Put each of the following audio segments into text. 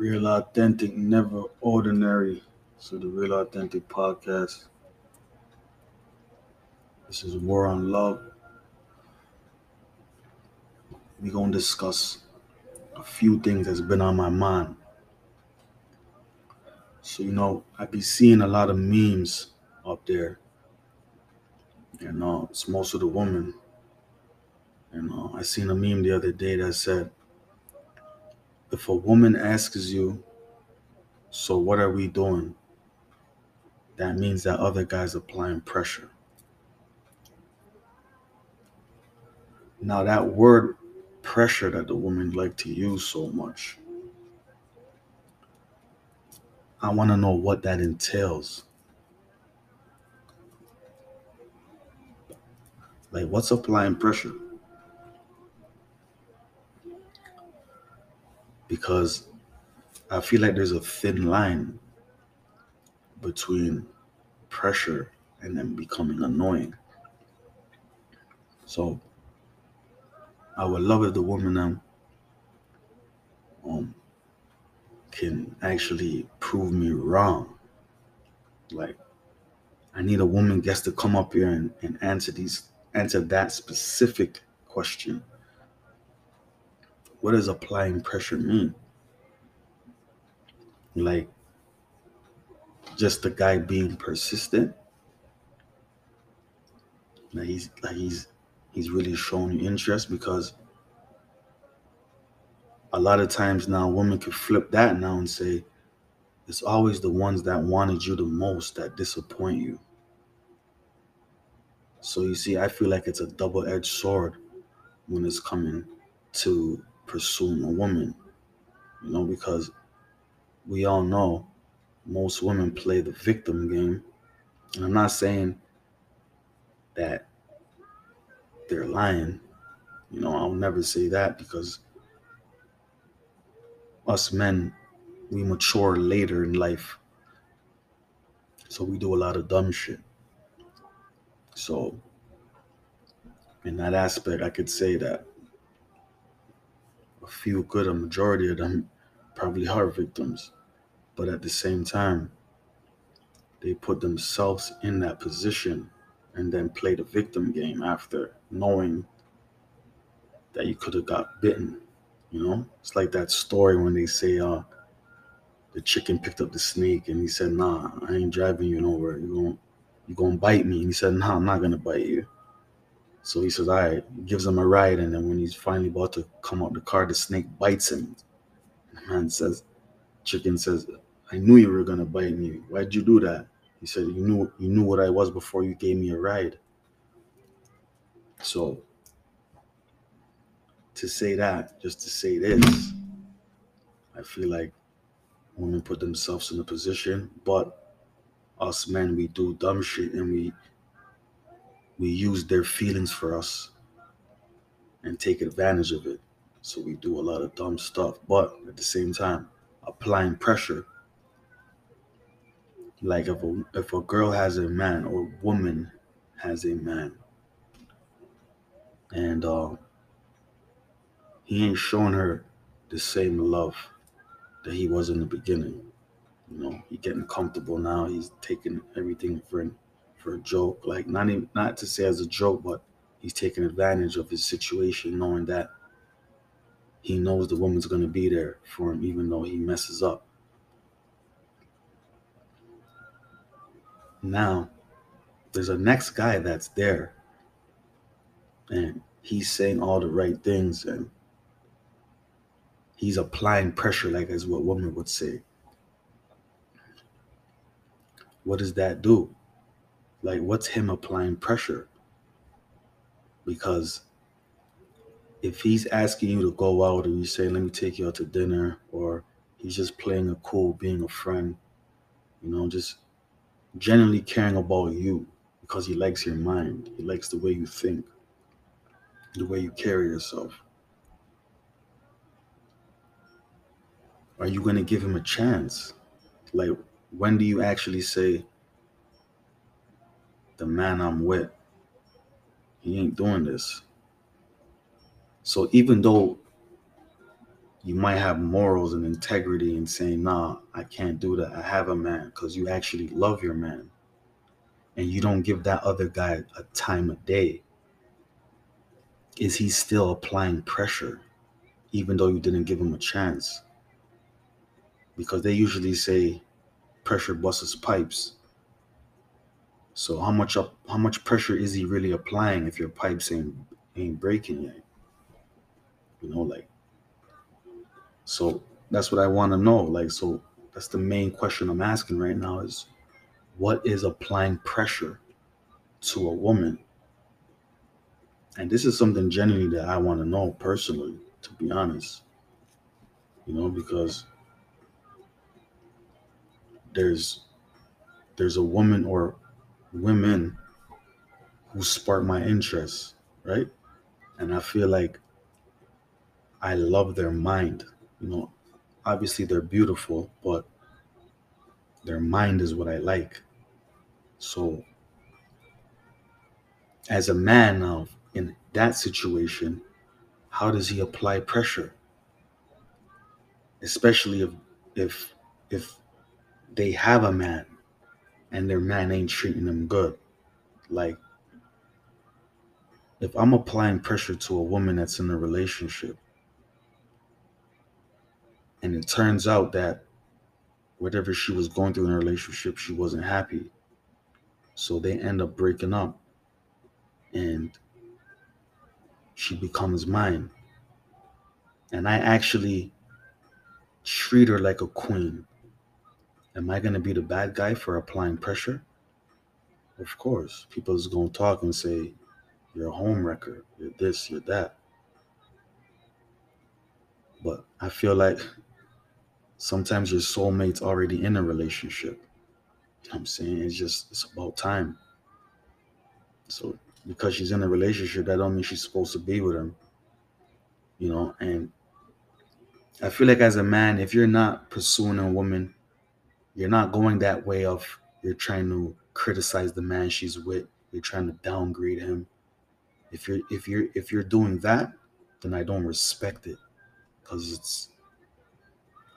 Real authentic, never ordinary. So the Real Authentic Podcast. This is War on Love. We're gonna discuss a few things that's been on my mind. So you know, I be seeing a lot of memes up there. And uh, it's most of the women. And uh, I seen a meme the other day that said, if a woman asks you, so what are we doing? That means that other guy's applying pressure. Now that word pressure that the women like to use so much, I want to know what that entails. Like, what's applying pressure? Because I feel like there's a thin line between pressure and then becoming annoying. So, I would love if the woman um, um can actually prove me wrong. Like, I need a woman guest to come up here and, and answer these answer that specific question. What does applying pressure mean? Like just the guy being persistent. Like he's like he's he's really showing interest because a lot of times now women can flip that now and say it's always the ones that wanted you the most that disappoint you. So you see, I feel like it's a double-edged sword when it's coming to pursuing a woman. You know, because we all know most women play the victim game. And I'm not saying that they're lying. You know, I'll never say that because us men, we mature later in life. So we do a lot of dumb shit. So, in that aspect, I could say that a few good, a majority of them probably are victims. But at the same time, they put themselves in that position and then play the victim game after knowing that you could have got bitten. You know, it's like that story when they say, uh, the chicken picked up the snake and he said, Nah, I ain't driving you nowhere. You're going you gonna bite me? And he said, Nah, I'm not gonna bite you. So he says, All right, gives him a ride, and then when he's finally about to come out the car, the snake bites him. And The man says, Chicken says, I knew you were gonna bite me. Why'd you do that? He said, You knew you knew what I was before you gave me a ride. So to say that, just to say this, I feel like women put themselves in a position, but us men we do dumb shit and we we use their feelings for us and take advantage of it. So we do a lot of dumb stuff, but at the same time, applying pressure. Like if a if a girl has a man or a woman has a man, and uh, he ain't showing her the same love that he was in the beginning. You know, he getting comfortable now. He's taking everything for for a joke. Like not even not to say as a joke, but he's taking advantage of his situation, knowing that he knows the woman's gonna be there for him, even though he messes up. Now, there's a next guy that's there, and he's saying all the right things, and he's applying pressure, like as what women would say what does that do? Like, what's him applying pressure? Because if he's asking you to go out or you say, let me take you out to dinner, or he's just playing a cool, being a friend, you know, just genuinely caring about you because he likes your mind. He likes the way you think, the way you carry yourself. Are you going to give him a chance? Like, when do you actually say, the man I'm with, he ain't doing this? So even though you might have morals and integrity and saying, nah, I can't do that. I have a man because you actually love your man. And you don't give that other guy a time of day. Is he still applying pressure, even though you didn't give him a chance? Because they usually say pressure busts pipes. So how much up how much pressure is he really applying if your pipes ain't ain't breaking yet? You know, like so that's what I want to know. Like, so that's the main question I'm asking right now is what is applying pressure to a woman? And this is something genuinely that I want to know personally, to be honest. You know, because there's there's a woman or women who spark my interest, right? And I feel like I love their mind you know, obviously they're beautiful, but their mind is what I like. So, as a man now in that situation, how does he apply pressure? Especially if if if they have a man and their man ain't treating them good. Like if I'm applying pressure to a woman that's in a relationship and it turns out that whatever she was going through in a relationship, she wasn't happy. So they end up breaking up. And she becomes mine. And I actually treat her like a queen. Am I going to be the bad guy for applying pressure? Of course. People is going to talk and say, you're a home wrecker. You're this, you're that. But I feel like sometimes your soulmate's already in a relationship. You know I'm saying? It's just it's about time. So because she's in a relationship, that don't mean she's supposed to be with him. You know, and I feel like as a man, if you're not pursuing a woman, you're not going that way of you're trying to criticize the man she's with, you're trying to downgrade him. If you're if you're if you're doing that, then I don't respect it. Cause it's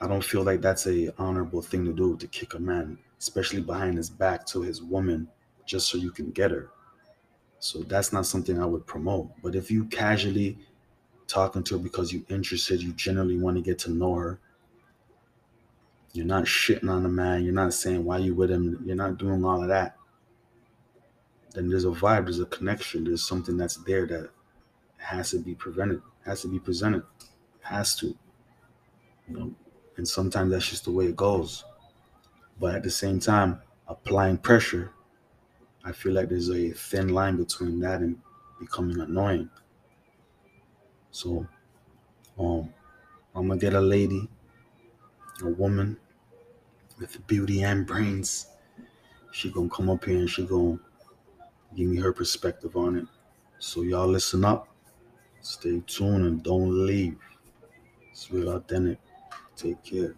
I don't feel like that's a honorable thing to do to kick a man, especially behind his back to his woman, just so you can get her. So that's not something I would promote. But if you casually talking to her because you're interested, you generally want to get to know her. You're not shitting on the man. You're not saying why you with him. You're not doing all of that. Then there's a vibe. There's a connection. There's something that's there that has to be prevented. Has to be presented. Has to. You know, and sometimes that's just the way it goes. But at the same time, applying pressure, I feel like there's a thin line between that and becoming annoying. So, um, I'm gonna get a lady, a woman with beauty and brains. She gonna come up here and she gonna give me her perspective on it. So y'all listen up, stay tuned, and don't leave. It's real authentic. Take care.